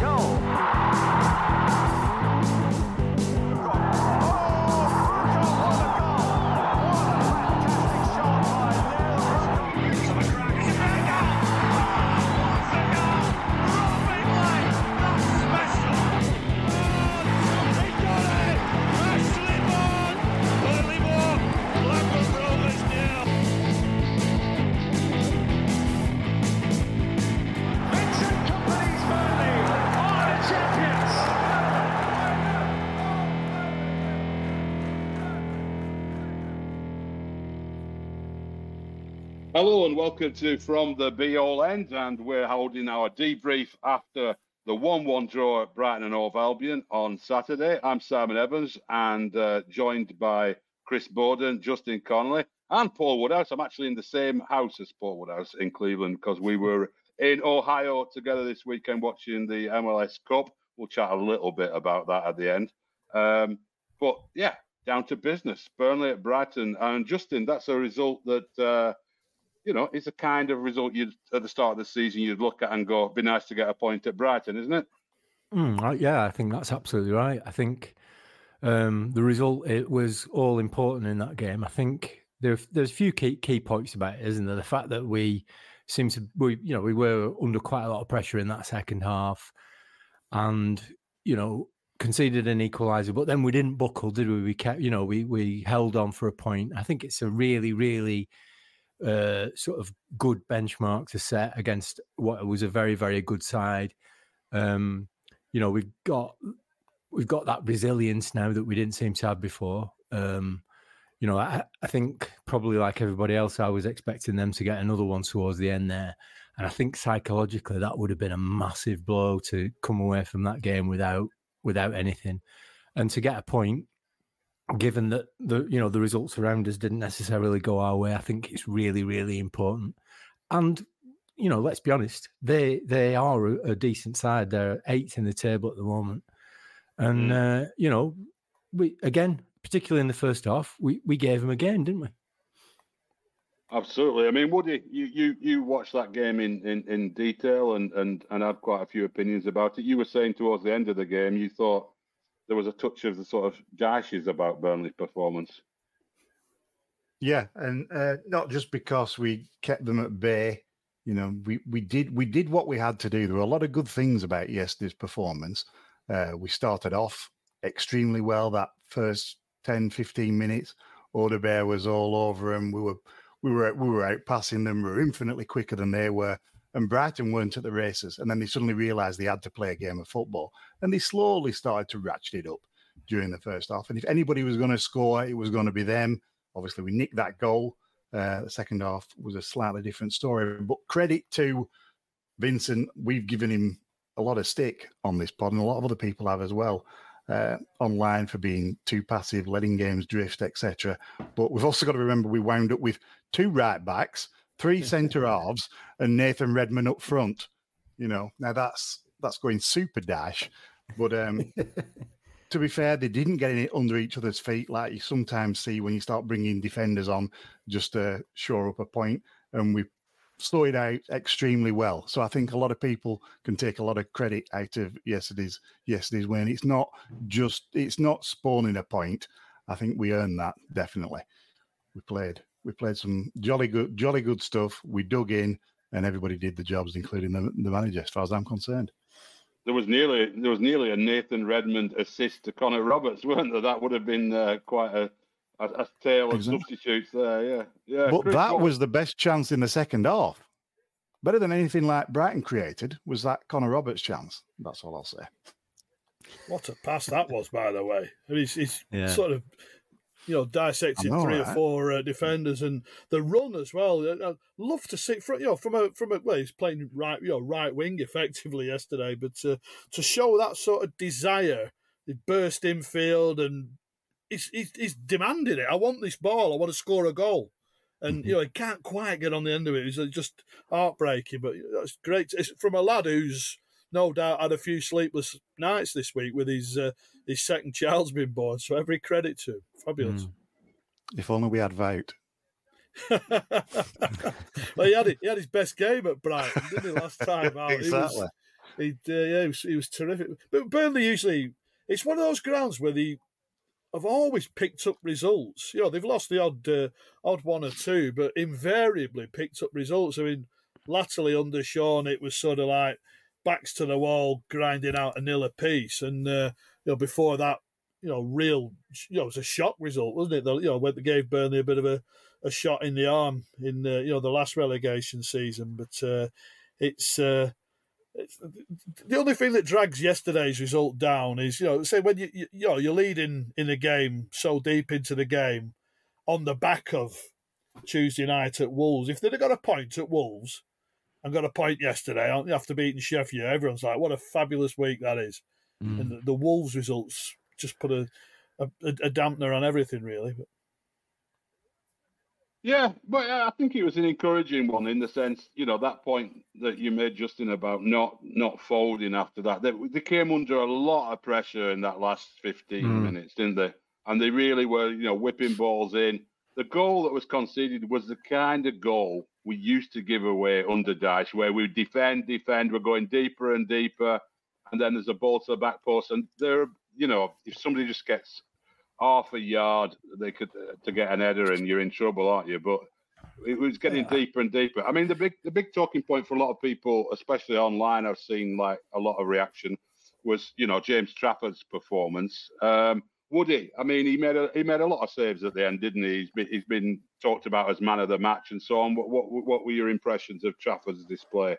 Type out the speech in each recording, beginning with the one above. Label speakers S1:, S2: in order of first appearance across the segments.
S1: Goal.
S2: Hello and welcome to From the Bee Hole End, and we're holding our debrief after the 1 1 draw at Brighton and Hove Albion on Saturday. I'm Simon Evans and uh, joined by Chris Boden, Justin Connolly, and Paul Woodhouse. I'm actually in the same house as Paul Woodhouse in Cleveland because we were in Ohio together this weekend watching the MLS Cup. We'll chat a little bit about that at the end. Um, but yeah, down to business. Burnley at Brighton. And Justin, that's a result that. Uh, you know, it's a kind of result you'd at the start of the season you'd look at and go, "Be nice to get a point at Brighton, isn't it?"
S3: Mm, yeah, I think that's absolutely right. I think um, the result it was all important in that game. I think there, there's a few key key points about it, isn't there? The fact that we seem to we you know we were under quite a lot of pressure in that second half, and you know conceded an equaliser, but then we didn't buckle, did we? We kept you know we we held on for a point. I think it's a really really uh, sort of good benchmark to set against what was a very very good side. Um, you know we've got we've got that resilience now that we didn't seem to have before. Um, you know, I, I think probably like everybody else, I was expecting them to get another one towards the end there, and I think psychologically that would have been a massive blow to come away from that game without without anything, and to get a point given that the you know the results around us didn't necessarily go our way, I think it's really really important. And you know, let's be honest, they they are a, a decent side. They're eighth in the table at the moment, and uh, you know, we again, particularly in the first half, we we gave them a game, didn't we?
S2: Absolutely. I mean, Woody, you you you watched that game in, in, in detail and, and and had quite a few opinions about it. You were saying towards the end of the game, you thought there was a touch of the sort of dashes about Burnley's performance.
S4: Yeah, and uh, not just because we kept them at bay. You know, we, we did we did what we had to do. There were a lot of good things about yesterday's performance. Uh, we started off extremely well that first 10, 15 minutes. Odobert was all over them. We were we were we were out passing them. We were infinitely quicker than they were. And Brighton weren't at the races. And then they suddenly realised they had to play a game of football. And they slowly started to ratchet it up during the first half. And if anybody was going to score, it was going to be them. Obviously, we nicked that goal. Uh, the second half was a slightly different story. But credit to Vincent, we've given him a lot of stick on this pod, and a lot of other people have as well. Uh, online for being too passive, letting games drift, etc. But we've also got to remember we wound up with two right backs, three centre halves, and Nathan Redmond up front. You know, now that's that's going super dash. But um, to be fair, they didn't get it under each other's feet like you sometimes see when you start bringing defenders on just to shore up a point. And we sorted out extremely well. So I think a lot of people can take a lot of credit out of yesterday's yesterday's win. It's not just it's not spawning a point. I think we earned that definitely. We played we played some jolly good jolly good stuff. We dug in and everybody did the jobs, including the, the manager, as far as I'm concerned.
S2: There was nearly there was nearly a Nathan Redmond assist to Connor Roberts, weren't there? That would have been uh, quite a, a, a tale of
S4: Exactly.
S2: substitutes there. Yeah, yeah.
S4: But
S2: Chris,
S4: that
S2: what-
S4: was the best chance in the second half. Better than anything like Brighton created was that Connor Roberts chance. That's all I'll say.
S5: What a pass that was, by the way. And he's, he's
S3: Yeah.
S5: sort of, you know,
S4: dissecting know,
S5: three or four uh, defenders and the run as well. I- love to see, from, you know, from a from a well, he's playing right, you know, right wing effectively yesterday, but uh, to show that sort of desire, he burst in field and he's, he's he's demanding it. I want this ball. I want to score a goal. And
S4: Mm-hmm.
S5: you know he can't quite get on the end of it. It's uh, just heartbreaking, but that's great. It's from a lad who's no doubt had a few sleepless nights this week with his uh, his second child's been born. So every credit to him. Fabulous.
S4: If only we had Wout.
S5: well, he had it. He had his best game at Brighton, didn't he? Last time out, he was
S4: Exactly.
S5: He, uh, yeah, he was, he was terrific. But Burnley usually, it's one of those grounds where they have always picked up results. You know, they've lost the odd, uh, odd one or two, but invariably picked up results. I mean, latterly under Sean, it was sort of like backs to the wall, grinding out a nil apiece. And, uh, you know, before that, you know, real, you know, it was a shock result, wasn't it? The, you know, they gave Burnley a bit of a, a shot in the arm in, the, you know, the last relegation season. But uh, it's, uh, it's, the only thing that drags yesterday's result down is, you know, say when you, you, you know, you're leading in a game so deep into the game on the back of Tuesday night at Wolves. If they'd have got a point at Wolves and got a point yesterday after beating Sheffield, everyone's like, what a fabulous week that is. Mm. And the, the, Wolves results just put a, a, a dampener on everything, really. But,
S2: yeah, but I think it was an encouraging one in the sense, you know, that point that you made, Justin, about not not folding after that. They, they came under a lot of pressure in that last 15 mm. minutes, didn't they? And they really were, you know, whipping balls in. The goal that was conceded was the kind of goal we used to give away under Dyche, where we defend, defend, we're going deeper and deeper, and then there's a ball to the back post, and there, you know, if somebody just gets half a yard they could uh, to get an header and you're in trouble, aren't you? But it was getting yeah. deeper and deeper. I mean, the big the big talking point for a lot of people, especially online, I've seen like a lot of reaction was you know James Trafford's performance. Um, Woody, I mean, he made a he made a lot of saves at the end, didn't he? He's been, he's been talked about as man of the match and so on. What what, what were your impressions of Trafford's display?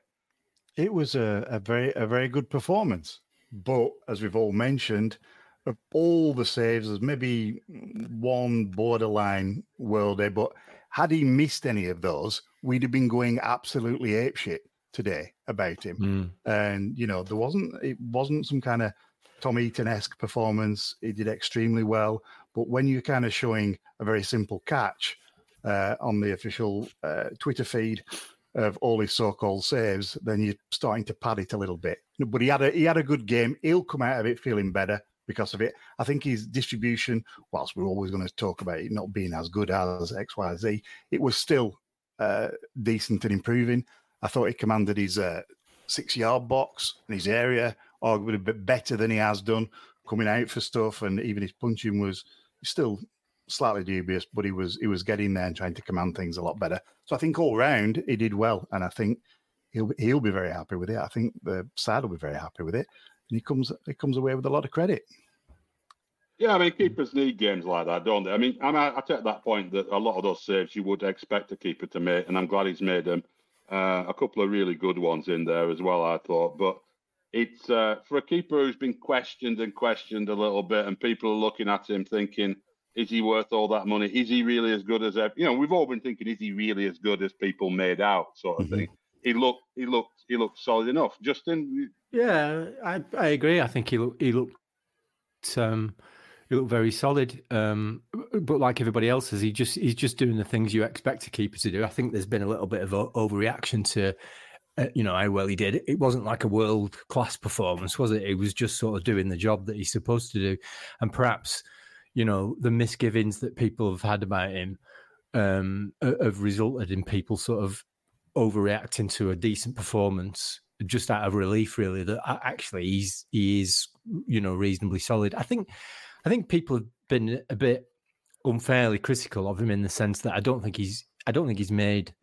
S4: It was a, a very a very good performance, but as we've all mentioned, of all the saves, there's maybe one borderline worldy, but had he missed any of those, we'd have been going absolutely apeshit today about him. Mm. And you know, there wasn't it wasn't some kind of Tom Heaton esque performance. He did extremely well, but when you're kind of showing a very simple catch uh, on the official uh, Twitter feed of all his so-called saves, then you're starting to pad it a little bit. But he had a he had a good game. He'll come out of it feeling better because of it. I think his distribution, whilst we're always going to talk about it not being as good as X, Y, Z, it was still uh, decent and improving. I thought he commanded his uh, six yard box and his area arguably a bit better than he has done coming out for stuff, and even his punching was still slightly dubious, but he was he was getting there and trying to command things a lot better. So I think all round he did well, and I think he'll he'll be very happy with it. I think the side will be very happy with it and he comes he comes away with a lot of credit.
S2: Yeah, I mean, keepers need games like that, don't they? I mean, I, mean, I take that point that a lot of those saves you would expect a keeper to make, and I'm glad he's made them. Uh, a couple of really good ones in there as well, I thought. But it's uh, for a keeper who's been questioned and questioned a little bit, and people are looking at him thinking, is he worth all that money? Is he really as good as you know? We've all been thinking, is he really as good as people made out, sort of mm-hmm. thing. He looked, he looked, he looked solid enough. Justin,
S3: yeah, I, I agree. I think he looked he looked um, he looked very solid. Um, but like everybody else, is he just he's just doing the things you expect a keeper to do. I think there's been a little bit of overreaction to. Uh, you know how well he did. It wasn't like a world class performance, was it? It was just sort of doing the job that he's supposed to do, and perhaps, you know, the misgivings that people have had about him um, have resulted in people sort of overreacting to a decent performance just out of relief, really, that actually he's he is you know reasonably solid. I think I think people have been a bit unfairly critical of him in the sense that I don't think he's I don't think he's made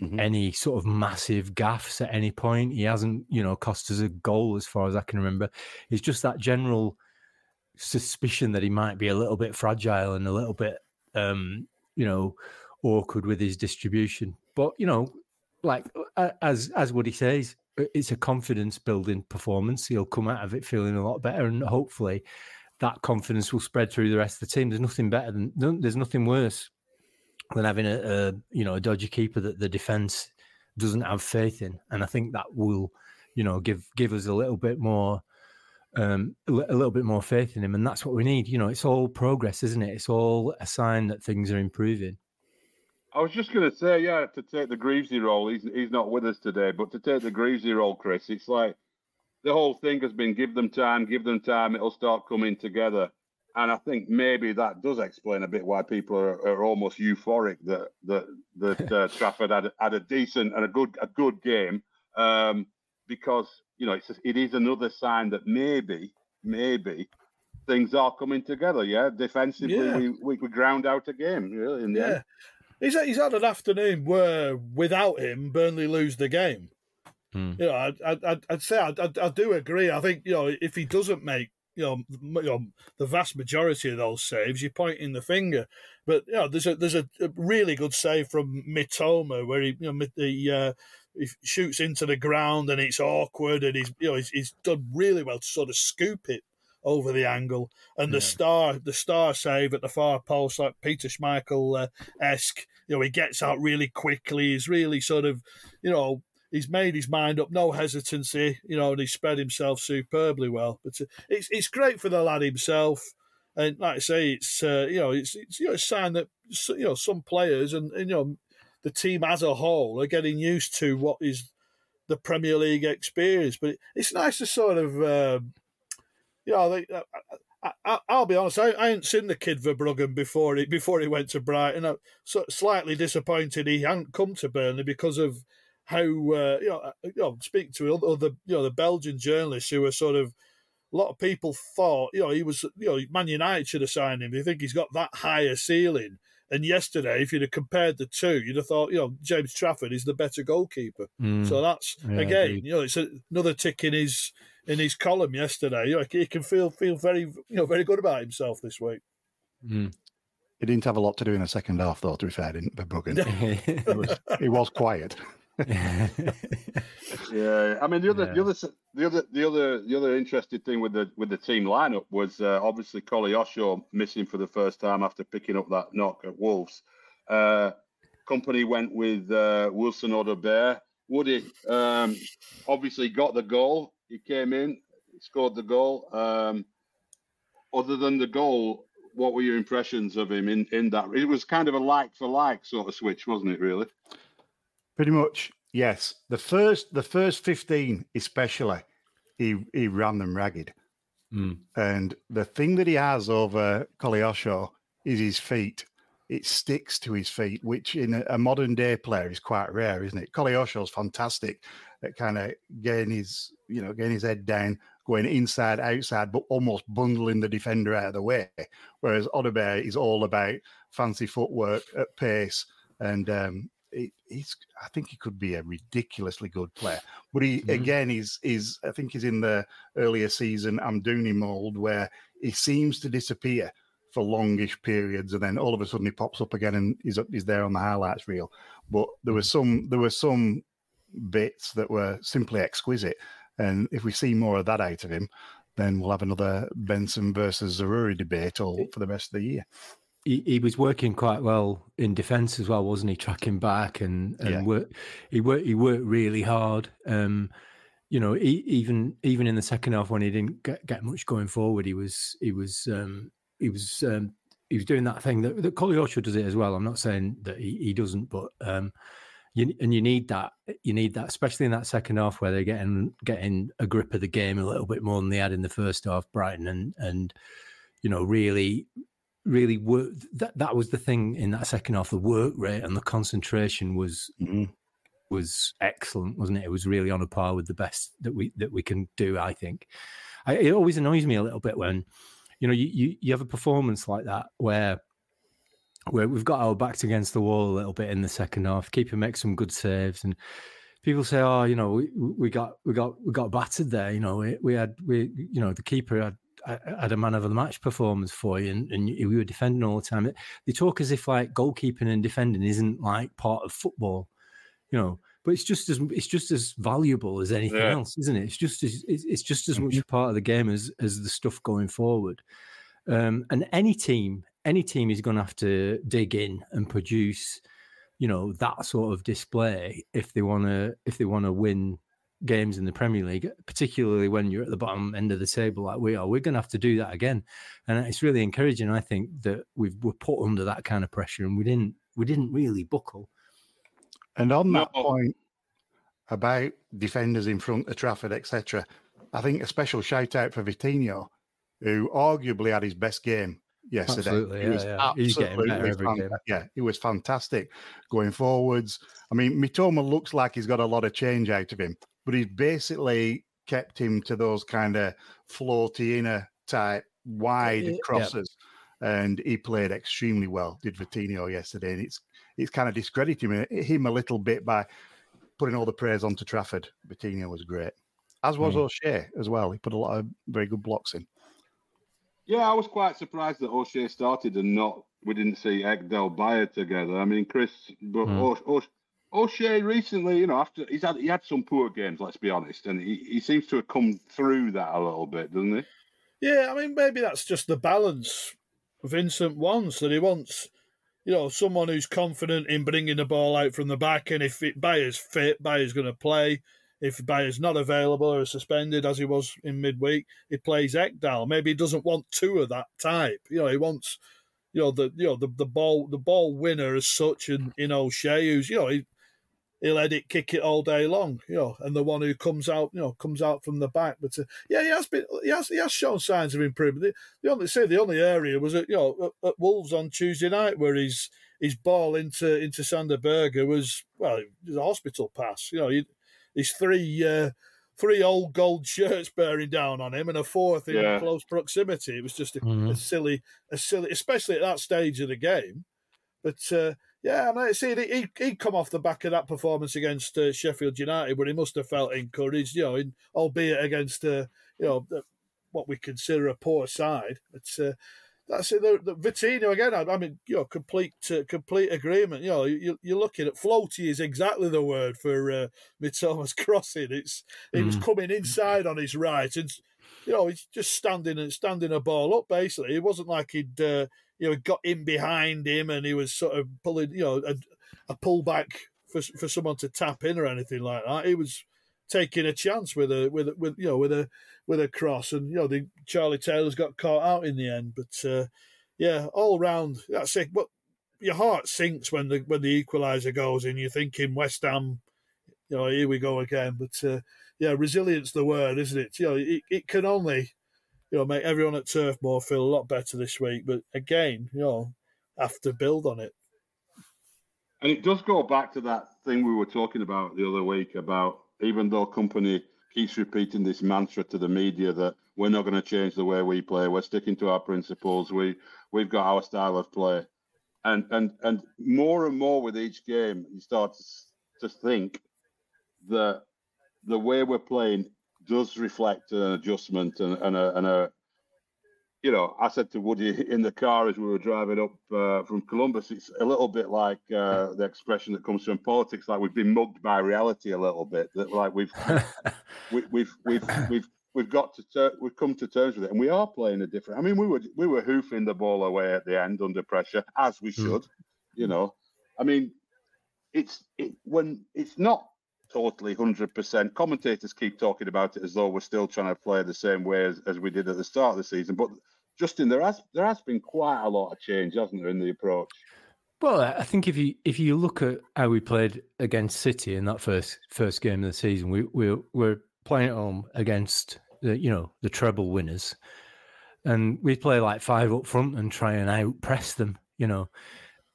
S3: mm-hmm. any sort of massive gaffes at any point. He hasn't you know cost us a goal as far as I can remember. It's just that general suspicion that he might be a little bit fragile and a little bit um you know awkward with his distribution. But you know, like as as Woody says, it's a confidence building performance. He'll come out of it feeling a lot better, and hopefully, that confidence will spread through the rest of the team. There's nothing better than there's nothing worse than having a, a you know a dodgy keeper that the defense doesn't have faith in, and I think that will you know give give us a little bit more um, a little bit more faith in him, and that's what we need. You know, it's all progress, isn't it? It's all a sign that things are improving.
S2: I was just going to say, yeah, to take the Greavesy role, he's he's not with us today, but to take the Greavesy role, Chris, it's like the whole thing has been give them time, give them time, it'll start coming together. And I think maybe that does explain a bit why people are, are almost euphoric that that that uh, Trafford had had a decent and a good a good game, um, because you know, it's it is another sign that maybe, maybe things are coming together. Yeah, defensively,
S5: Yeah.
S2: we, we we ground out a game. Really, in the
S5: Yeah.
S2: end.
S5: He's, he's had an afternoon where without him, Burnley lose the game.
S3: Hmm.
S5: You know, I'd, I'd, I'd- I'd say I, I, I do agree. I think, you know, if he doesn't make, you know, you know, the vast majority of those saves, you're pointing the finger. But, you know, there's a there's a, a really good save from Mitoma where he, you know, Mit- he, uh, he shoots into the ground and it's awkward and he's, you know, he's, he's done really well to sort of scoop it over the angle. And the
S3: Yeah.
S5: star, the star save at the far post, like Peter Schmeichel uh, esque. You know, he gets out really quickly. He's really sort of, you know, he's made his mind up, no hesitancy. You know, and he's spread himself superbly well. But uh, it's it's great for the lad himself. And like I say, it's uh, you know, it's it's you know, a sign that you know some players and, and you know the team as a whole are getting used to what is the Premier League experience. But it's nice to sort of, um, you know, they, I, I, I, I'll be honest, I, I hadn't seen the kid Verbruggen before he before he went to Brighton. I'm so, slightly disappointed he hadn't come to Burnley because of how uh, you know, uh, you know, speaking to other other, you know the Belgian journalists who were sort of. A lot of people thought, you know, he was, you know, Man United should have signed him. They think he's got that higher ceiling. And yesterday, if you'd have compared the two, you'd have thought, you know, James Trafford is the better goalkeeper.
S3: Mm.
S5: So that's
S3: Yeah,
S5: again,
S3: agreed.
S5: you know, it's a, another tick in his in his column yesterday. You know, he can feel feel very you know very good about himself this week.
S3: Mm.
S4: He didn't have a lot to do in the second half, though. To be fair, didn't Verbruggen? He was, he was quiet.
S2: Yeah, I mean the other,
S3: Yeah.
S2: the other, the other, the other, the other interesting thing with the with the team lineup was uh, obviously Osho missing for the first time after picking up that knock at Wolves. Uh, Kompany went with uh, Wilson Odobert. Woody um, obviously got the goal. He came in, scored the goal. Um, other than the goal, what were your impressions of him in in that? It was kind of a like for like sort of switch, wasn't it? Really?
S4: Pretty much, yes. The first, the first fifteen, especially, he he ran them ragged.
S3: Mm.
S4: And the thing that he has over Koleosho is his feet. It sticks to his feet, which in a, a modern day player is quite rare, isn't it? Koleosho's fantastic at kind of getting his, you know, getting his head down, going inside, outside, but almost bundling the defender out of the way. Whereas Odobert is all about fancy footwork at pace, and um, it, he's. I think he could be a ridiculously good player. But he
S3: Mhm.
S4: again, he's is. I think he's in the earlier season Amdouni mold where he seems to disappear for longish periods, and then all of a sudden he pops up again and he's up, he's there on the highlights reel. But there was some there were some bits that were simply exquisite, and if we see more of that out of him, then we'll have another Benson versus Zaroury debate all for the rest of the year.
S3: He, he was working quite well in defence as well, wasn't he? Tracking back and and
S4: Yeah.
S3: work, he worked he worked really hard. Um, you know, he, even even in the second half when he didn't get, get much going forward, he was he was um, he was um, he was doing that thing that, that Koleosho does it as well. I'm not saying that he, he doesn't, but um, you and you need that you need that, especially in that second half where they're getting getting a grip of the game a little bit more than they had in the first half. Brighton and and you know really really work that that was the thing in that second half the work rate and the concentration was
S4: Mhm.
S3: was excellent wasn't it? It was really on a par with the best that we that we can do i think. I, it always annoys me a little bit when you know you, you you have a performance like that where where we've got our backs against the wall a little bit in the second half keeper makes some good saves and people say oh you know we, we got we got we got battered there. You know we, we had we you know the keeper had had a man of the match performance for you, and, and you- we were defending all the time. They talk as if like goalkeeping and defending isn't like part of football, you know. But it's just as it's just as valuable as anything
S2: Yeah.
S3: else, isn't it? It's just as it's, it's just as much a part of the game as as the stuff going forward. Um, and any team, any team is going to have to dig in and produce, you know, that sort of display if they want to if they want to win games in the Premier League, particularly when you're at the bottom end of the table like we are. We're going to have to do that again, and it's really encouraging. I think that we've we're put under that kind of pressure, and we didn't we didn't really buckle.
S4: And on that
S2: No.
S4: point about defenders in front of Trafford, etc., I think a special shout out for Vitinho, who arguably had his best game yesterday.
S3: Absolutely,
S4: He
S3: yeah,
S4: was
S3: yeah. He's getting better
S4: absolutely
S3: every game.
S4: Yeah, he was fantastic going forwards. I mean, Mitoma looks like he's got a lot of change out of him, but he's basically kept him to those kind of floaty inner type wide
S5: Yeah.
S4: crosses. And he played extremely well, did Vitinho yesterday. And it's it's kind of discrediting him, him a little bit by putting all the praise onto Trafford. Vitinho was great. As was
S3: Mm.
S4: O'Shea as well. He put a lot of very good blocks in.
S2: Yeah, I was quite surprised that O'Shea started and not we didn't see Ekdal Beyer together. I mean, Chris, but
S3: Mm.
S2: O- O- O'Shea recently, you know, after he's had he had some poor games, let's be honest, and he, he seems to have come through that a little bit, doesn't he?
S5: Yeah, I mean, maybe that's just the balance Vincent wants that he wants, you know, someone who's confident in bringing the ball out from the back. And if it, Beyer's fit, Beyer's going to play. If Beyer's not available or suspended, as he was in midweek, he plays Ekdal. Maybe he doesn't want two of that type. You know, he wants, you know, the you know the, the ball the ball winner as such, and you know, Shea, who's you know he, he'll let it kick it all day long, you know, and the one who comes out, you know, comes out from the back. But uh, yeah, he has been, he has, he has shown signs of improvement. The, the only say the only area was at you know at, at Wolves on Tuesday night where his his ball into into Sander Berge was well, it was a hospital pass. You know, he, his three uh, three old gold shirts bearing down on him and a fourth in
S2: Yeah.
S5: close proximity. It was just a,
S3: Mhm.
S5: a silly, a silly, especially at that stage of the game. But uh, yeah, I mean, see, he he'd come off the back of that performance against uh, Sheffield United, but he must have felt encouraged, you know, in, albeit against uh, you know the, what we consider a poor side. But uh, that's it. The, the Vitinho again. I, I mean, you know, complete uh, complete agreement. You know, you, you're looking at floaty is exactly the word for uh, Mitoma's crossing. It's he was
S3: Mm.
S5: coming inside on his right and. You know, he's just standing and standing a ball up. Basically, it wasn't like he'd uh, you know got in behind him and he was sort of pulling you know a, a pullback for for someone to tap in or anything like that. He was taking a chance with a with with you know with a with a cross and you know the Charlie Taylor's got caught out in the end. But uh, yeah, all round that's it. But your heart sinks when the when the equaliser goes in. You're thinking West Ham, you know, here we go again. But uh, yeah, resilience the word, isn't it? You know, it, it can only you know make everyone at Turf Moor feel a lot better this week. But again, you know, have to build on it.
S2: And it does go back to that thing we were talking about the other week about even though Kompany keeps repeating this mantra to the media that we're not going to change the way we play, we're sticking to our principles, we we've got our style of play, and and and more and more with each game, you start to, to think that the way we're playing does reflect an adjustment and, and a and a you know, I said to Woody in the car as we were driving up uh, from Columbus, it's a little bit like uh, the expression that comes from politics, like we've been mugged by reality a little bit. That like we've we, we've we've we've we've got to ter- we've come to terms with it, and we are playing a different. I mean, we were we were hoofing the ball away at the end under pressure, as we
S3: Mm.
S2: should. You know, I mean, it's it when it's not totally hundred percent. Commentators keep talking about it as though we're still trying to play the same way as, as we did at the start of the season, but. Justin, there has there has been quite a lot of change, hasn't there, in the approach?
S3: Well, I think if you if you look at how we played against City in that first first game of the season, we we we're playing at home against the you know the treble winners, and we play like five up front and try and out press them. You know,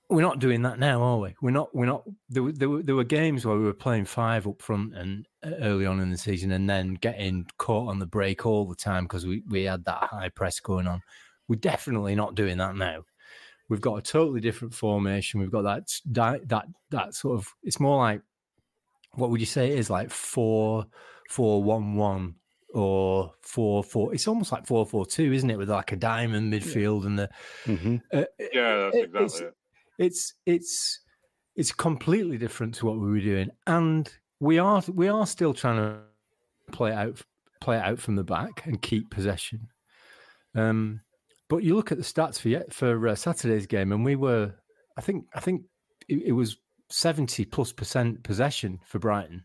S3: we're not doing that now, are we? We're not. We're not. There, were- there, were, there were games where we were playing five up front and uh, early on in the season, and then getting caught on the break all the time because we we had that high press going on. We're definitely not doing that now. We've got a totally different formation. We've got that that that sort of. It's more like what would you say it is like four four one one or four four. It's almost like four four two, isn't it? With like a diamond midfield and the.
S4: Mhm.
S3: Uh,
S2: Yeah, that's exactly it.
S3: It's it's it's completely different to what we were doing, and we are we are still trying to play out play out from the back and keep possession. Um, but you look at the stats for for uh, Saturday's game, and we were, I think, I think it, it was seventy plus percent possession for Brighton.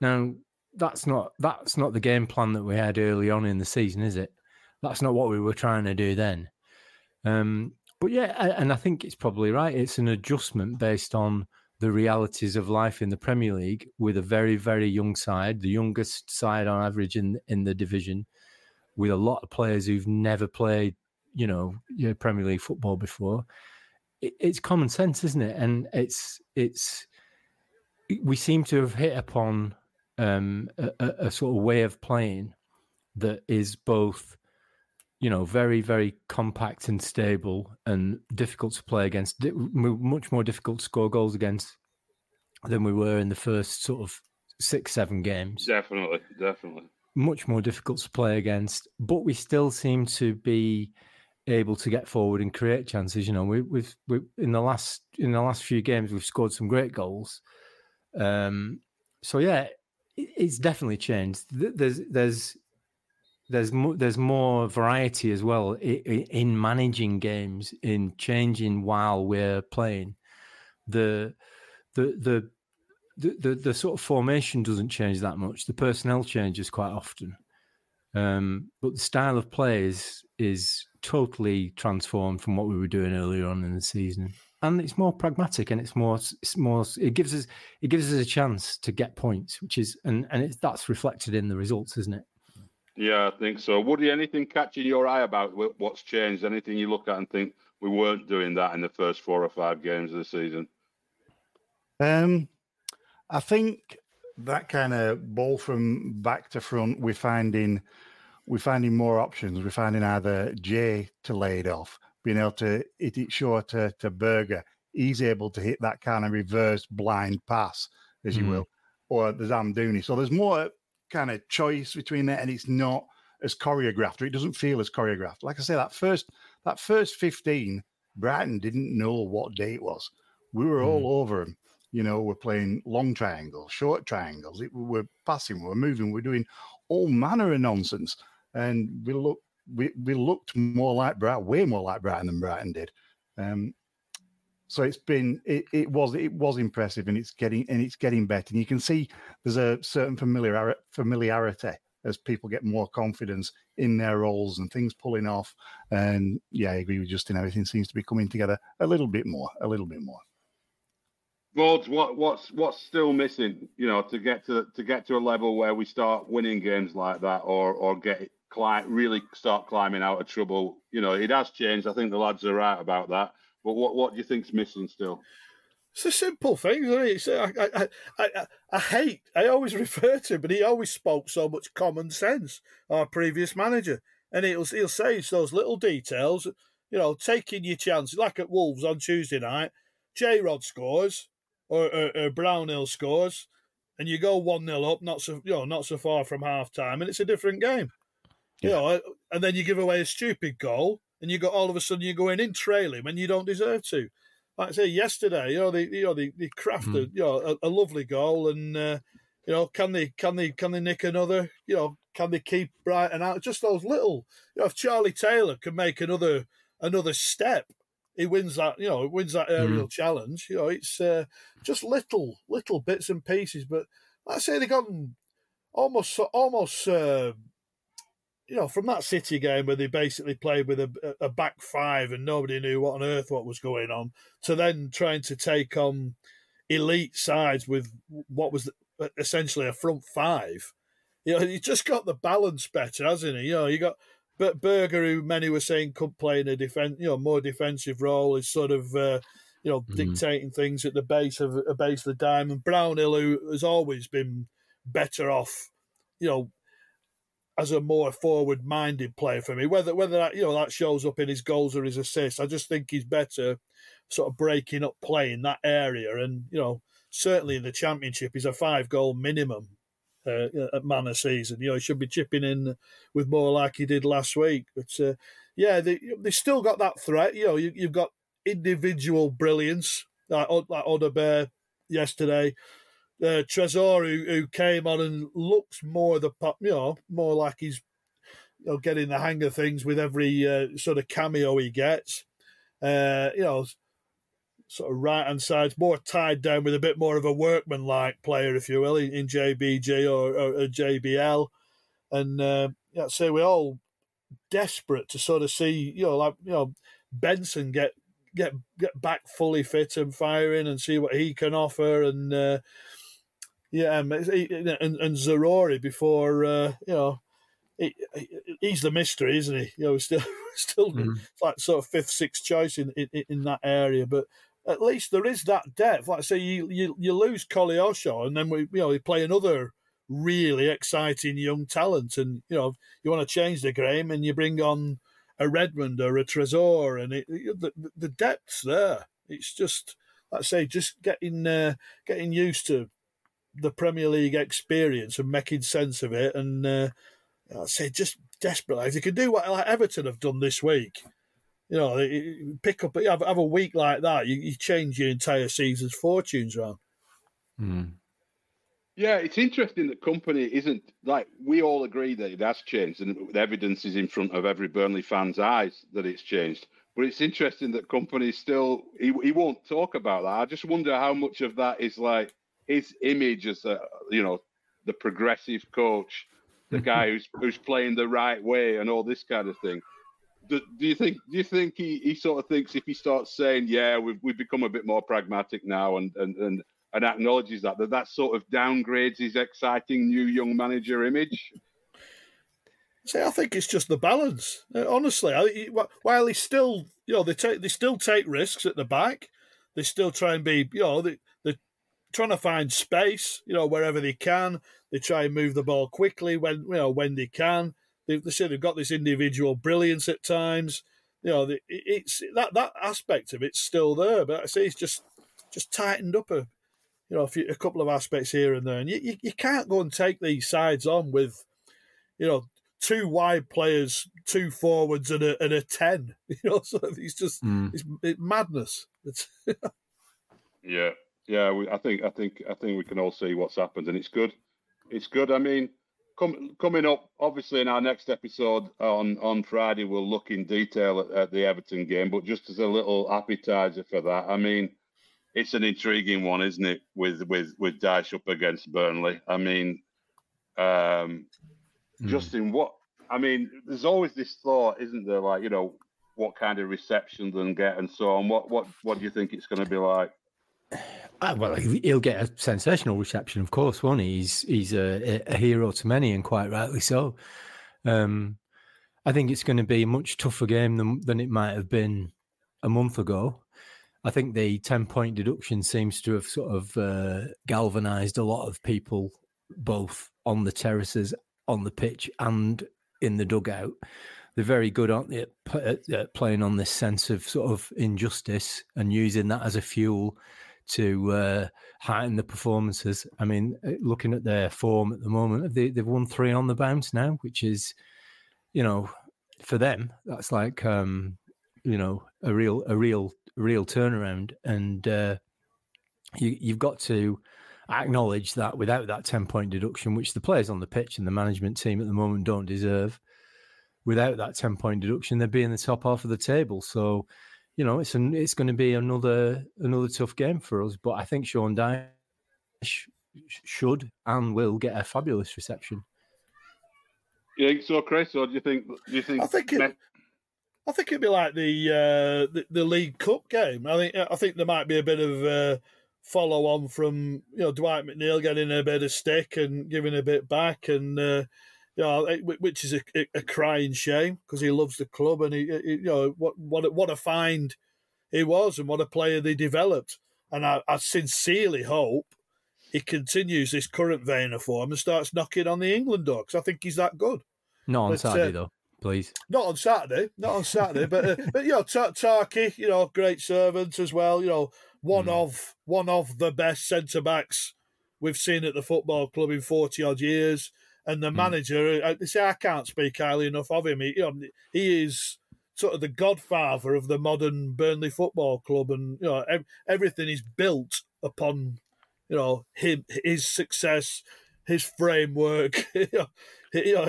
S3: Now that's not that's not the game plan that we had early on in the season, is it? That's not what we were trying to do then. Um, but yeah, and I think it's probably right. It's an adjustment based on the realities of life in the Premier League with a very, very young side, the youngest side on average in in the division, with a lot of players who've never played, you know, Premier League football before. It, it's common sense, isn't it? And it's it's we seem to have hit upon um, a, a, sort of way of playing that is both, you know, very very compact and stable and difficult to play against, much more difficult to score goals against than we were in the first sort of six seven games.
S2: Definitely, definitely.
S3: Much more difficult to play against, but we still seem to be able to get forward and create chances. You know, we, we've we, in the last in the last few games we've scored some great goals. Um, so yeah, it, it's definitely changed. There's there's there's more, there's more variety as well in, in managing games, in changing while we're playing. The the the the, the, the sort of formation doesn't change that much. The personnel changes quite often, um, but the style of play is is totally transformed from what we were doing earlier on in the season. And it's more pragmatic, and it's more, it's more. It gives us, it gives us a chance to get points, which is, and and it's that's reflected in the results, isn't it?
S2: Yeah, I think so. Woody, anything catching your eye about what's changed? Anything you look at and think we weren't doing that in the first four or five games of the season?
S4: Um, I think that kind of ball from back to front, we're finding we're finding more options. We're finding either Jay to lay it off, being able to hit it short to, to Berge. He's able to hit that kind of reverse blind pass, as you mm. will, or the Amdouni. So there's more kind of choice between that, and it's not as choreographed, or it doesn't feel as choreographed. Like I say, that first that first 15, Brighton didn't know what day it was. We were mm. all over him. You know, we're playing long triangles, short triangles. It, we're passing, we're moving, we're doing all manner of nonsense and we look we, we looked more like Brighton, way more like Brighton than Brighton did. Um, so it's been it, it was it was impressive, and it's getting and it's getting better. And you can see there's a certain familiar familiarity as people get more confidence in their roles and things pulling off. And yeah, I agree with Justin. Everything seems to be coming together a little bit more, a little bit more.
S2: Rhodes, what what's what's still missing, you know, to get to to get to a level where we start winning games like that, or or get climb, really start climbing out of trouble. You know, it has changed. I think the lads are right about that. But what what do you think's missing still?
S5: It's a simple thing, isn't it? It's, I, I, I, I, hate, I always refer to him, but he always spoke so much common sense, our previous manager. And he'll, he'll say it's those little details, you know, taking your chances, like at Wolves on Tuesday night, J Rod scores, or, or, or Brownhill scores, and you go 1 0 up, not so, you know, not so far from half time, and it's a different game. Yeah. You know, and then you give away a stupid goal, and you got all of a sudden you're going in trailing when you don't deserve to. Like I say, yesterday, you know, they you know they, they crafted mm. you know a, a, lovely goal, and uh, you know can they can they can they nick another? You know, can they keep Brighton out? Just those little. You know, if Charlie Taylor can make another another step, he wins that. You know, wins that aerial mm. challenge. You know, it's uh, just little little bits and pieces. But like I say, they've got almost almost. Uh, you know, from that City game where they basically played with a, a, back five and nobody knew what on earth what was going on, to then trying to take on elite sides with what was essentially a front five. You know, he just got the balance better, hasn't he? You know, you got but Berge, who many were saying could play in a defense, you know, more defensive role, is sort of. Uh, you know, mm-hmm. dictating things at the base of a base of the diamond. Brownhill, who has always been better off, you know, as a more forward minded player for me. Whether whether that you know that shows up in his goals or his assists, I just think he's better sort of breaking up play in that area. And you know, certainly in the championship, he's a five goal minimum uh, at man a season. You know, he should be chipping in with more like he did last week. But uh, yeah, they they still got that threat. You know, you, you've got individual brilliance like like Odobert yesterday uh, Trésor who, who came on and looks more the you know more like he's you know getting the hang of things with every uh, sort of cameo he gets. Uh, you know, sort of right hand side's more tied down with a bit more of a workman like player, if you will, in, in or, or, or, JBL. And uh, yeah, so we're all desperate to sort of see, you know, like you know, Benson get get get back fully fit and firing and see what he can offer and. Uh, yeah, um, and and Zaroury before uh, you know he, he's the mystery, isn't he? You know, still still mm. like sort of fifth, sixth choice in, in, in that area, but at least there is that depth. Like I say, you you, you lose Koleosho, and then we you know we play another really exciting young talent. And you know, you want to change the game, and you bring on a Redmond or a Tresor, and it, the, the depth's there. It's just, like I say, just getting uh, getting used to the Premier League experience and making sense of it. And uh, I say, just desperately, if you could do what like Everton have done this week, you know, pick up, have, have a week like that, you, you change your entire season's fortunes around.
S3: Mm.
S2: Yeah, it's interesting that Kompany isn't like we all agree that it has changed, and the evidence is in front of every Burnley fan's eyes that it's changed. But it's interesting that Kompany still he, he won't talk about that. I just wonder how much of that is like his image as a you know the progressive coach, the guy who's who's playing the right way, and all this kind of thing. Do, do, you think do you think he, he sort of thinks if he starts saying yeah we've we've become a bit more pragmatic now and and and and acknowledges that that that sort of downgrades his exciting new young manager image.
S5: See, I think it's just the balance. Uh, honestly, I, while he still, you know, they take they still take risks at the back. They still try and be, you know, they, trying to find space, you know, wherever they can. They try and move the ball quickly when, you know, when they can. They, they say they've got this individual brilliance at times. You know, it's that that aspect of it's still there, but I say it's just just tightened up a, you know, a, few, a couple of aspects here and there. And you, you, you can't go and take these sides on with, you know, two wide players, two forwards, and a, and a 10. You know, so it's just mm. it's, it's madness. It's
S2: yeah. Yeah, we, I think I think I think we can all see what's happened, and it's good. It's good. I mean, com- coming up, obviously, in our next episode on on Friday, we'll look in detail at, at the Everton game. But just as a little appetizer for that, I mean, it's an intriguing one, isn't it? With with with Dyche up against Burnley. I mean, um, mm. Justin, what? I mean, there's always this thought, isn't there? Like, you know, what kind of reception they'll get and so on. What what what do you think it's going to be like?
S3: Uh, well, he'll get a sensational reception, of course, won't he? He's he's a, a hero to many, and quite rightly so. Um, I think it's going to be a much tougher game than than it might have been a month ago. I think the 10 point deduction seems to have sort of uh, galvanized a lot of people, both on the terraces, on the pitch, and in the dugout. They're very good, aren't they, at, at playing on this sense of sort of injustice and using that as a fuel to uh, heighten the performances. I mean, uh, looking at their form at the moment, they, they've won three on the bounce now, which is, you know, for them, that's like, um, you know, a real, a real real turnaround. And uh, you, you've got to acknowledge that without that 10 point deduction, which the players on the pitch and the management team at the moment don't deserve, without that 10 point deduction, they'd be in the top half of the table. So, you know, it's an, it's going to be another another tough game for us. But I think Sean Dyche should and will get a fabulous reception.
S2: You think so, Chris, or do you think? Do you think?
S5: I think it, I think it'd be like the, uh, the, the League Cup game. I think I think there might be a bit of uh, follow on from you know Dwight McNeil getting a bit of stick and giving a bit back, and uh, you know which is a, a crying shame because he loves the club and he, he, you know what what what a find he was and what a player they developed. And I, I sincerely hope he continues this current vein of form and starts knocking on the England door because I think he's that good.
S3: Not on but, Saturday uh, though please.
S5: Not on Saturday, not on Saturday, but uh, but you know, Tarky, you know, great servant as well. You know, one mm. of one of the best centre backs we've seen at the football club in forty odd years, and the mm. manager. I, uh, say I can't speak highly enough of him. He, you know, he is sort of the godfather of the modern Burnley Football Club, and you know, ev- everything is built upon you know him, his success, his framework. you know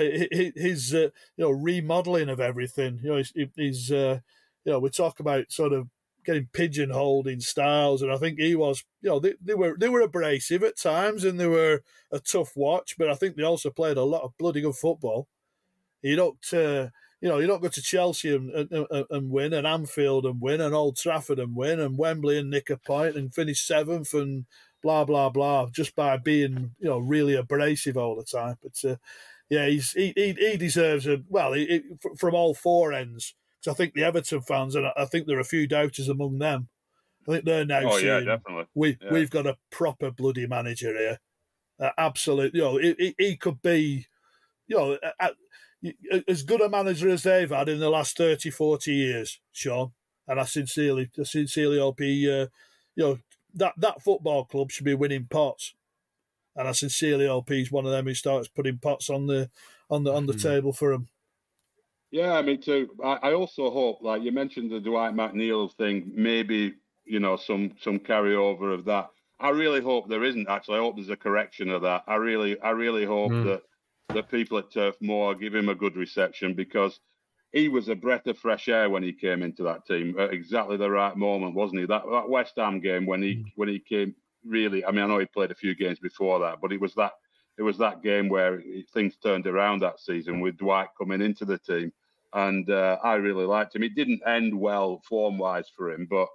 S5: his uh, you know remodeling of everything. You know, he's, he's uh, you know we talk about sort of getting pigeonholed in styles, and I think he was. You know, they, they were they were abrasive at times, and they were a tough watch. But I think they also played a lot of bloody good football. You don't. Uh, you know, you don't go to Chelsea and, and, and, win, and Anfield and win, and Old Trafford and win, and Wembley and nick a point and finish seventh and blah blah blah just by being you know really abrasive all the time. But uh, yeah, he's he he, he deserves a well he, he, from all four ends. Because I think the Everton fans, and I think there are a few doubters among them. I think they're now
S2: oh,
S5: saying,
S2: yeah, definitely.
S5: We
S2: yeah.
S5: we've got a proper bloody manager here. Uh, absolutely, you know, he, he, he could be, you know, uh, uh, as good a manager as they've had in the last 30, 40 years, Sean. And I sincerely, I sincerely hope he, uh, you know, that that football club should be winning pots. And I sincerely hope he's one of them who starts putting pots on the on the on the mm. table for him.
S2: Yeah, me too. I, I also hope, like you mentioned, the Dwight McNeil thing. Maybe you know some some carryover of that. I really hope there isn't. Actually, I hope there's a correction of that. I really, I really hope mm. that the people at Turf Moor give him a good reception because he was a breath of fresh air when he came into that team at exactly the right moment, wasn't he? That, that West Ham game when he mm. when he came really. I mean, I know he played a few games before that, but it was that it was that game where things turned around that season with Dwight coming into the team, and uh, I really liked him. It didn't end well form wise for him, but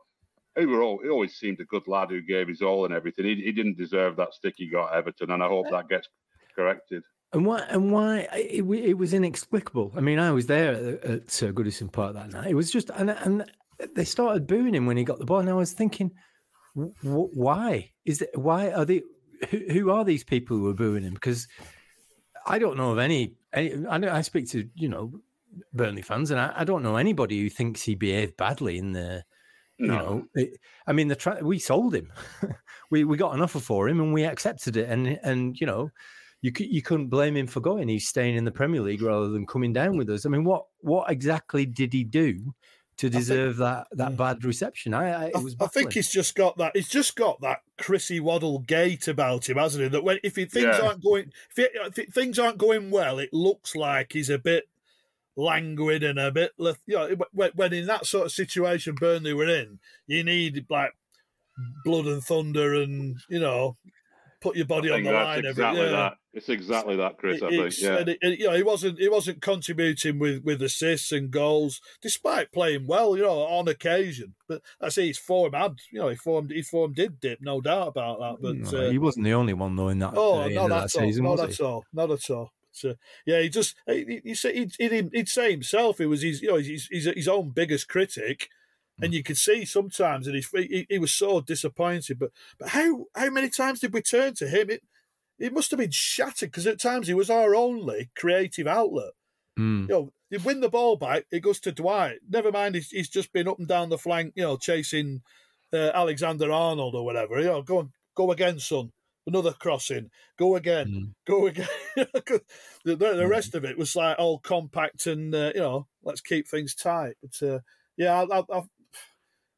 S2: he were he always seemed a good lad who gave his all and everything. He, he didn't deserve that stick he got Everton, and I hope that gets corrected.
S3: And why? And why? It, it was inexplicable. I mean, I was there at, at Goodison Park that night. It was just, and and they started booing him when he got the ball, and I was thinking, why is it? Why are they? Who, who are these people who are booing him? Because I don't know of any. any I, I speak to you know Burnley fans, and I, I don't know anybody who thinks he behaved badly in the no. You know, it, I mean, the tra- we sold him. we we got an offer for him, and we accepted it. And and you know, you you couldn't blame him for going. He's staying in the Premier League rather than coming down mm. with us. I mean, what what exactly did he do to deserve think, that that mm. bad reception? I I,
S5: I, think he's just got that. He's just got that Chrissy Waddle gait about him, hasn't he? That when if things yeah. aren't going if, it, if things aren't going well, it looks like he's a bit languid and a bit, you know, when in that sort of situation Burnley were in, you need like blood and thunder and, you know, put your body on the line.
S2: Exactly
S5: every,
S2: yeah. that. It's exactly that, Chris. I think. Yeah.
S5: And it, it, you know, he wasn't he wasn't contributing with with assists and goals, despite playing well. You know, on occasion. But I see his form had. You know, he form his form did dip, no doubt about that. But
S3: no, uh, he wasn't the only one though in that.
S5: Oh,
S3: uh,
S5: no,
S3: that's
S5: all.
S3: Season,
S5: no, that's he? all. Not at all. So yeah, he just he, he say he'd, he'd, say himself he was his you know he's, he's his own biggest critic, and hmm. you could see sometimes that he, he was so disappointed. But but how how many times did we turn to him? It it must have been shattered because at times he was our only creative outlet.
S3: Mm.
S5: You know, you win the ball back, it goes to Dwight. Never mind, he's, he's just been up and down the flank, you know, chasing uh, Alexander Arnold or whatever. You know, go on, go again, son another crossing, go again, mm. go again. the, the, rest of it was like all compact and uh, you know, let's keep things tight. But uh, yeah, I, I, I,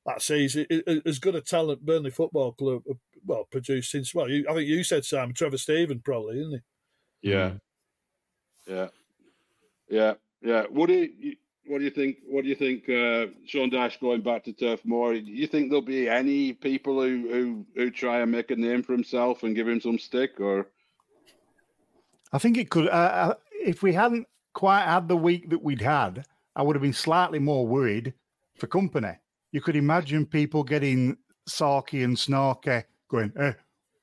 S5: that says it, it, as good a talent Burnley Football Club uh, well produced since well, you, I think you said Sam Trevor Steven probably, didn't
S2: he? Yeah, yeah, yeah, yeah. Woody, what do you think? What do you think, uh, Sean Dyche going back to Turf Moor? Do you think there'll be any people who, who who try and make a name for himself and give him some stick, or?
S4: I think it could. Uh, uh, if we hadn't quite had the week that we'd had, I would have been slightly more worried for Kompany. You could imagine people getting sarky and snarky, going, "Eh,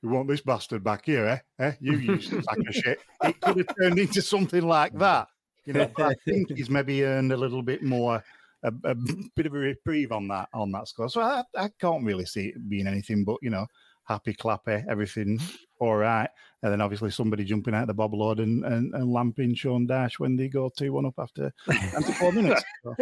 S4: we want this bastard back here, eh? eh? You used sack of shit." It could have turned into something like that. You know, I think he's maybe earned a little bit more, a, a, bit of a reprieve on that on that score. So I, I can't really see it being anything but you know, happy clappy, everything all right. And then obviously somebody jumping out of the Bob Lord and, and, and lamping Sean Dyche when they go two one up after, after four minutes.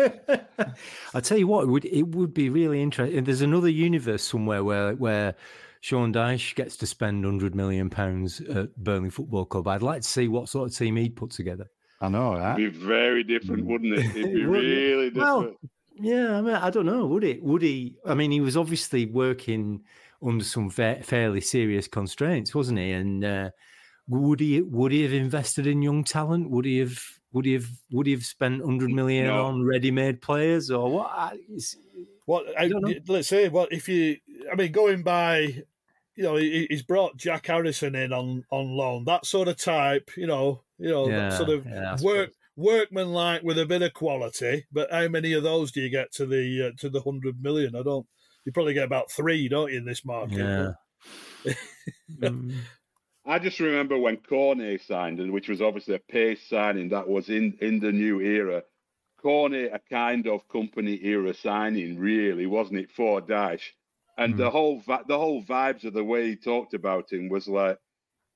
S3: I tell you what, it would it would be really interesting. There's another universe somewhere where where. Sean Dyche gets to spend hundred million pounds at Burnley Football Club. I'd like to see what sort of team he'd put together.
S4: I know that.
S2: It'd be very different, mm. wouldn't it? It'd be really different. Well,
S3: yeah, I mean, I don't know. Would it? Would he? I mean, he was obviously working under some fa- fairly serious constraints, wasn't he? And uh, would he? Would he have invested in young talent? Would he have? Would he have? Would he have spent hundred million no. on ready-made players or what?
S5: What? I, let's say, what if you? I mean, going by you know, he's brought Jack Harrison in on, on loan. That sort of type, you know, you know, yeah, sort of yeah, work workman like with a bit of quality. But how many of those do you get to the uh, to the hundred million? I don't. You probably get about three, don't you, in this market?
S3: Yeah.
S2: mm. I just remember when Cornet signed, and which was obviously a Pace signing that was in in the new era. Cornet, a kind of Kompany era signing, really, wasn't it, for Dyche? and mm-hmm. the whole the whole vibes of the way he talked about him was like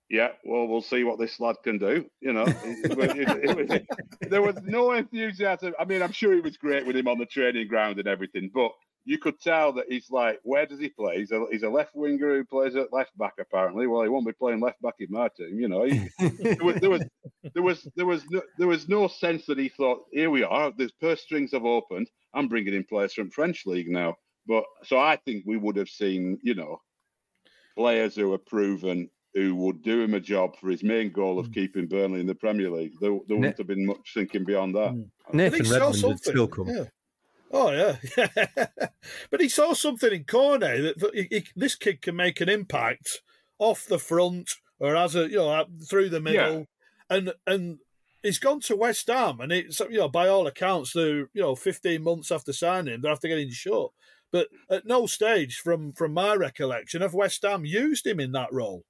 S2: yeah, well, we'll see what this lad can do. You know, it, it, it, there was no enthusiasm. I mean, I'm sure he was great with him on the training ground and everything, but you could tell that he's like, where does he play? He's a, he's a left winger who plays at left back, apparently. Well, he won't be playing left back in my team, you know. He, there, was, there was there was there was no, there was no sense that he thought, here we are, the purse strings have opened. I'm bringing in players from French league now. But so I think we would have seen, you know, players who are proven who would do him a job for his main goal of mm. keeping Burnley in the Premier League. There, there wouldn't have been much thinking beyond that. Mm.
S3: Nathan Redmond would still come.
S5: Yeah. Oh yeah, but he saw something in Cornet that, that he, he, this kid can make an impact off the front or as a you know through the middle, yeah. and and he's gone to West Ham, and it's you know by all accounts, they're you know fifteen months after signing, they're after getting shut. But at no stage, from from my recollection, have West Ham used him in that role.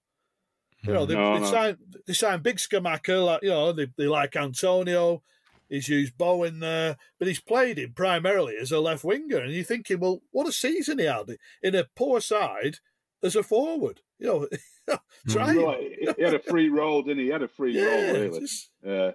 S5: You know, they, mm, no, they no. signed they signed Big Scamacca, like you know, they, they like Antonio. He's used Bowen there, but he's played him primarily as a left winger. And you're thinking, well, what a season he had in a poor side as a forward. You know, try.
S2: Right. He had a free role, didn't he? He had a free yeah, role, really. Just... Uh,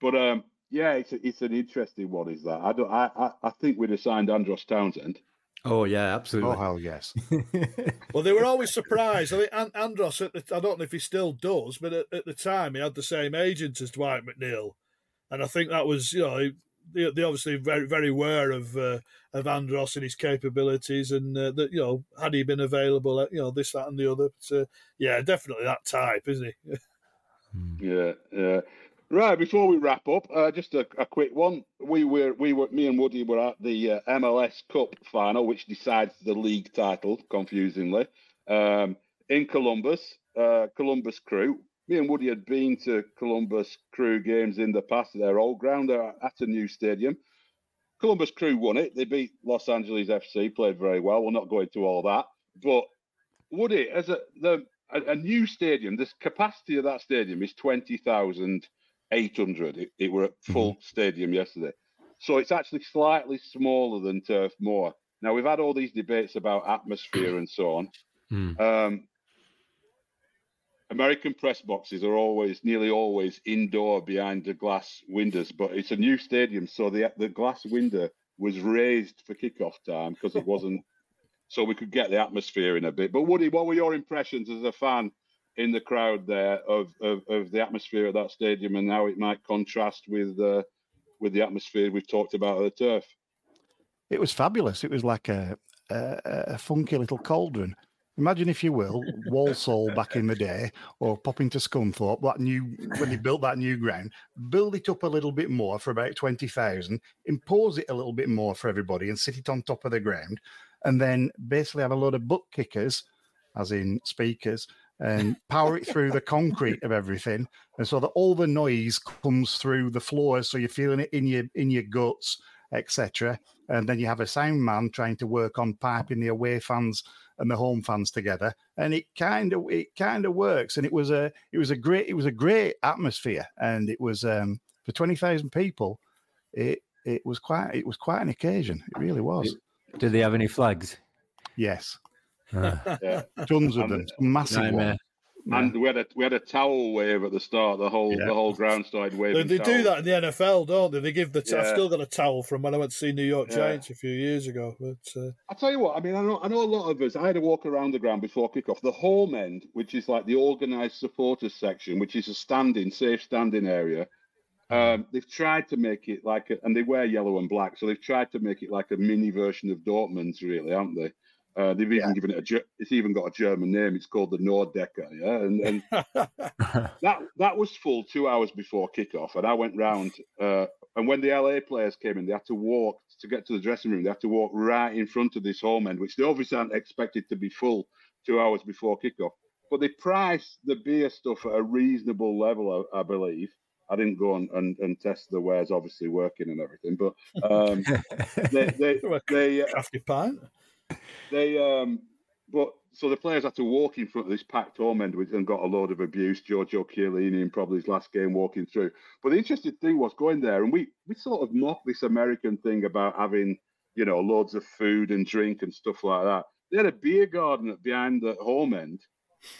S2: but um, yeah, it's a, it's an interesting one. Is that I don't I, I I think we'd have signed Andros Townsend.
S3: Oh yeah, absolutely.
S4: Oh hell yes.
S5: well, they were always surprised. I think Andros, the, I don't know if he still does, but at, at, the time he had the same agent as Dwight McNeil, and I think that was you know they, they obviously very very aware of uh, of Andros and his capabilities, and uh, that you know had he been available, you know this that and the other. But, uh, yeah, definitely that type, isn't he?
S2: yeah, yeah. Right before we wrap up, uh, just a, a, quick one. We were, we were, me and Woody were at the uh, MLS Cup final, which decides the league title, confusingly, um, in Columbus. Uh, Columbus Crew. Me and Woody had been to Columbus Crew games in the past their old ground uh, at a new stadium. Columbus Crew won it. They beat Los Angeles FC, played very well. We're not going into all that, but Woody, as a the a, a new stadium, the capacity of that stadium is 20,800. It, it were at full mm-hmm. stadium yesterday. So it's actually slightly smaller than Turf Moor. Now, we've had all these debates about atmosphere and so on. Mm. Um, American press boxes are always, nearly always, indoor behind the glass windows, but it's a new stadium, so the the glass window was raised for kickoff time because it wasn't, so we could get the atmosphere in a bit. But Woody, what were your impressions as a fan in the crowd there of, of, of the atmosphere at that stadium and how it might contrast with uh, with the atmosphere we've talked about at the turf.
S4: It was fabulous. It was like a, a, a funky little cauldron. Imagine, if you will, Walsall back in the day, or pop into Scunthorpe, that new when they built that new ground, build it up a little bit more for about twenty thousand, impose it a little bit more for everybody, and sit it on top of the ground, and then basically have a load of butt kickers, as in speakers, and power it through the concrete of everything, and so that all the noise comes through the floor, so you're feeling it in your in your guts, etc. And then you have a sound man trying to work on piping the away fans and the home fans together, and it kind of it kind of works. And it was a it was a great it was a great atmosphere, and it was um, for twenty thousand people. It it was quite it was quite an occasion. It really was.
S3: Did they have any flags?
S4: Yes. yeah. Tons of them, massive
S2: Nightmare. And we had a we had a towel wave at the start. The whole yeah. the whole ground started waving.
S5: They,
S2: they
S5: do that in the NFL, don't they? They give the. T- yeah. I've still got a towel from when I went to see New York Giants a few years ago. But uh...
S2: I tell you what, I mean, I know I know a lot of us. I had to walk around the ground before kickoff. The home end, which is like the organised supporters section, which is a standing, safe standing area. Um, they've tried to make it like, a, and they wear yellow and black, so they've tried to make it like a mini version of Dortmund's, really, haven't they? Uh, they've even yeah. given it a. It's even got a German name. It's called the Nordecke. Yeah, and, and that that was full two hours before kickoff, and I went round. Uh, and when the LA players came in, they had to walk to get to the dressing room. They had to walk right in front of this home end, which they obviously aren't expected to be full two hours before kickoff. But they priced the beer stuff at a reasonable level, I, I believe. I didn't go and, and, and, test the wares, obviously working and everything, but um, they they, they,
S5: uh, pint
S2: they um, but so the players had to walk in front of this packed home end and got a load of abuse. Giorgio Chiellini in probably his last game walking through. But the interesting thing was going there, and we we sort of mock this American thing about having you know loads of food and drink and stuff like that. They had a beer garden behind the home end,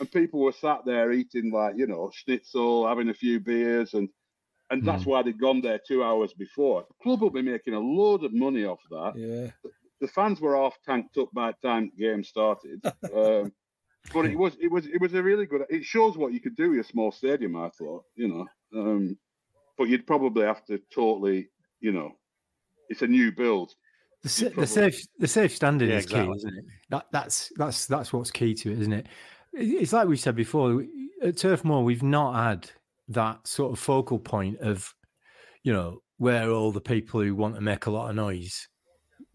S2: and people were sat there eating like you know schnitzel, having a few beers, and and that's
S3: Hmm.
S2: why they'd gone there two hours before. The club will be making a load of money off that.
S5: Yeah.
S2: The fans were half tanked up by the time the game started. um, but it was it was it was a really good. It shows what you could do with a small stadium. I thought, you know, um, but you'd probably have to totally, you know, it's a new build.
S3: The, sa- the safe the safe standing
S4: Yeah,
S3: is
S4: exactly.
S3: key, isn't it? That that's that's that's what's key to it, isn't it? It- It's like we said before at Turf Moor, we've not had that sort of focal point of, you know, where all the people who want to make a lot of noise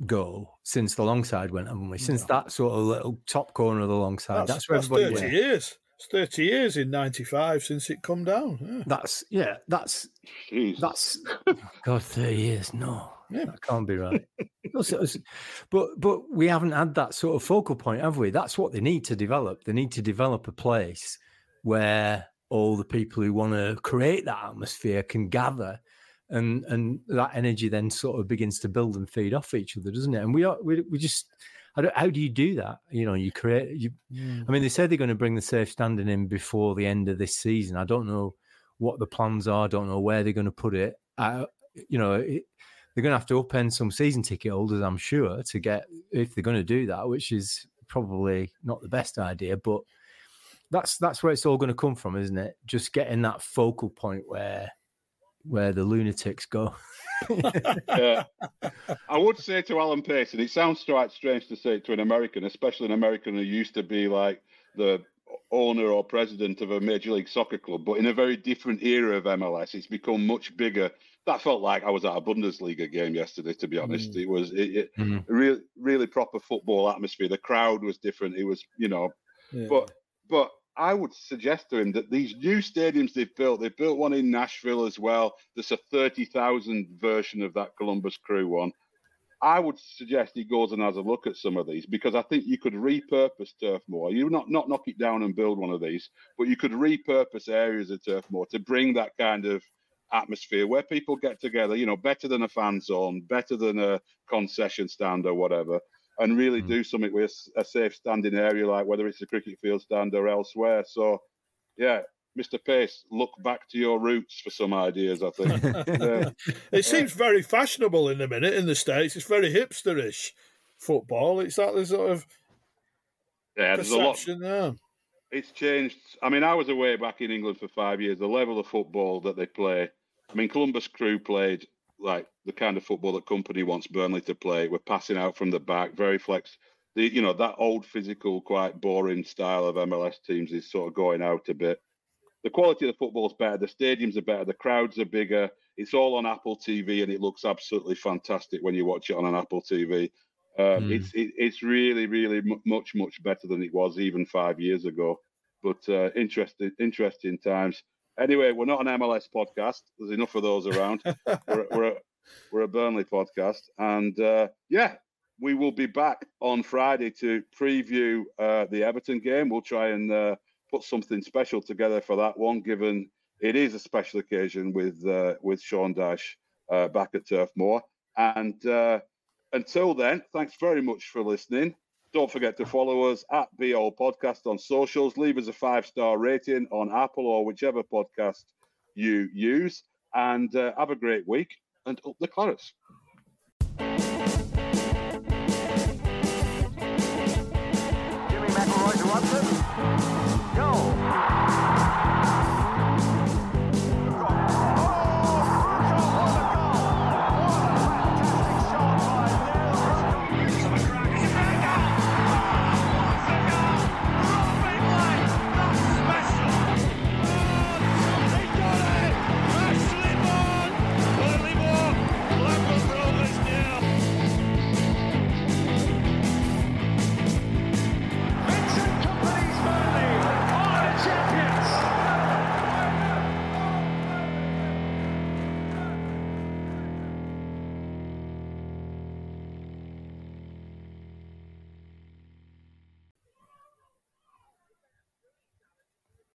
S3: go since the long side went, haven't we? Since that sort of little top corner of the long side, that's,
S5: That's,
S3: where
S5: that's
S3: everybody
S5: 30
S3: went.
S5: years. It's 30 years in 95 since it come down. Yeah.
S3: That's yeah, that's
S2: Jeez.
S3: That's oh God, thirty years. No,
S5: Yeah.
S3: that can't be right. It's- it's- but but we haven't had that sort of focal point, have we? That's what they need to develop. They need to develop a place where all the people who want to create that atmosphere can gather, and and that energy then sort of begins to build and feed off each other, doesn't it? And we are we, we just. I don't, how do you do that? You know, you create. You, I mean, mm. they said they're going to bring the safe standing in before the end of this season. I don't know what the plans are. I don't know where they're going to put it. I, you know, it, they're going to have to upend some season ticket holders, I'm sure, to get if they're going to do that, which is probably not the best idea. But that's that's where it's all going to come from, isn't it? Just getting that focal point where where the lunatics go.
S2: Yeah. I would say to Alan and it sounds quite strange to say it to an American, especially an American who used to be like the owner or president of a major league soccer club, but in a very different era of MLS, it's become much bigger. That felt like I was at a Bundesliga game yesterday. To be honest, it was it, it
S3: Mhm.
S2: really really proper football atmosphere. The crowd was different. It was you know
S5: Yeah.
S2: but but I would suggest to him that these new stadiums they've built, they've built one in Nashville as well. There's a thirty thousand version of that Columbus Crew one. I would suggest he goes and has a look at some of these because I think you could repurpose Turf Moor. You not not knock it down and build one of these, but you could repurpose areas of Turf Moor to bring that kind of atmosphere where people get together. You know, better than a fan zone, better than a concession stand or whatever and really
S3: Mm.
S2: do something with a safe standing area, like whether it's a cricket field stand or elsewhere. So, yeah, Mr. Pace, look back to your roots for some ideas. I think. Yeah.
S5: It seems very fashionable in a minute in the States. It's very hipsterish football. It's that the sort of
S2: yeah, there's a lot.
S5: perception there.
S2: It's changed. I mean, I was away back in England for five years. The level of football that they play. I mean, Columbus Crew played like the kind of football that Kompany wants Burnley to play. We're passing out from the back, very flex. The you know that old physical, quite boring style of MLS teams is sort of going out a bit. The quality of the football is better. The stadiums are better. The crowds are bigger. It's all on Apple TV, and it looks absolutely fantastic when you watch it on an Apple TV. Um,
S3: Mm.
S2: It's it, it's really really mu much much better than it was even five years ago. But uh, interesting interesting times. Anyway, we're not an MLS podcast. There's enough of those around. we're, we're, a, we're a Burnley podcast, and uh, yeah, we will be back on Friday to preview uh, the Everton game. We'll try and uh, put something special together for that one, given it is a special occasion with uh, with Sean Dyche uh, back at Turf Moor. And uh, until then, thanks very much for listening. Don't forget to follow us at All Podcast on socials. Leave us a five star rating on Apple or whichever podcast you use. And uh, have a great week and up the Clarets.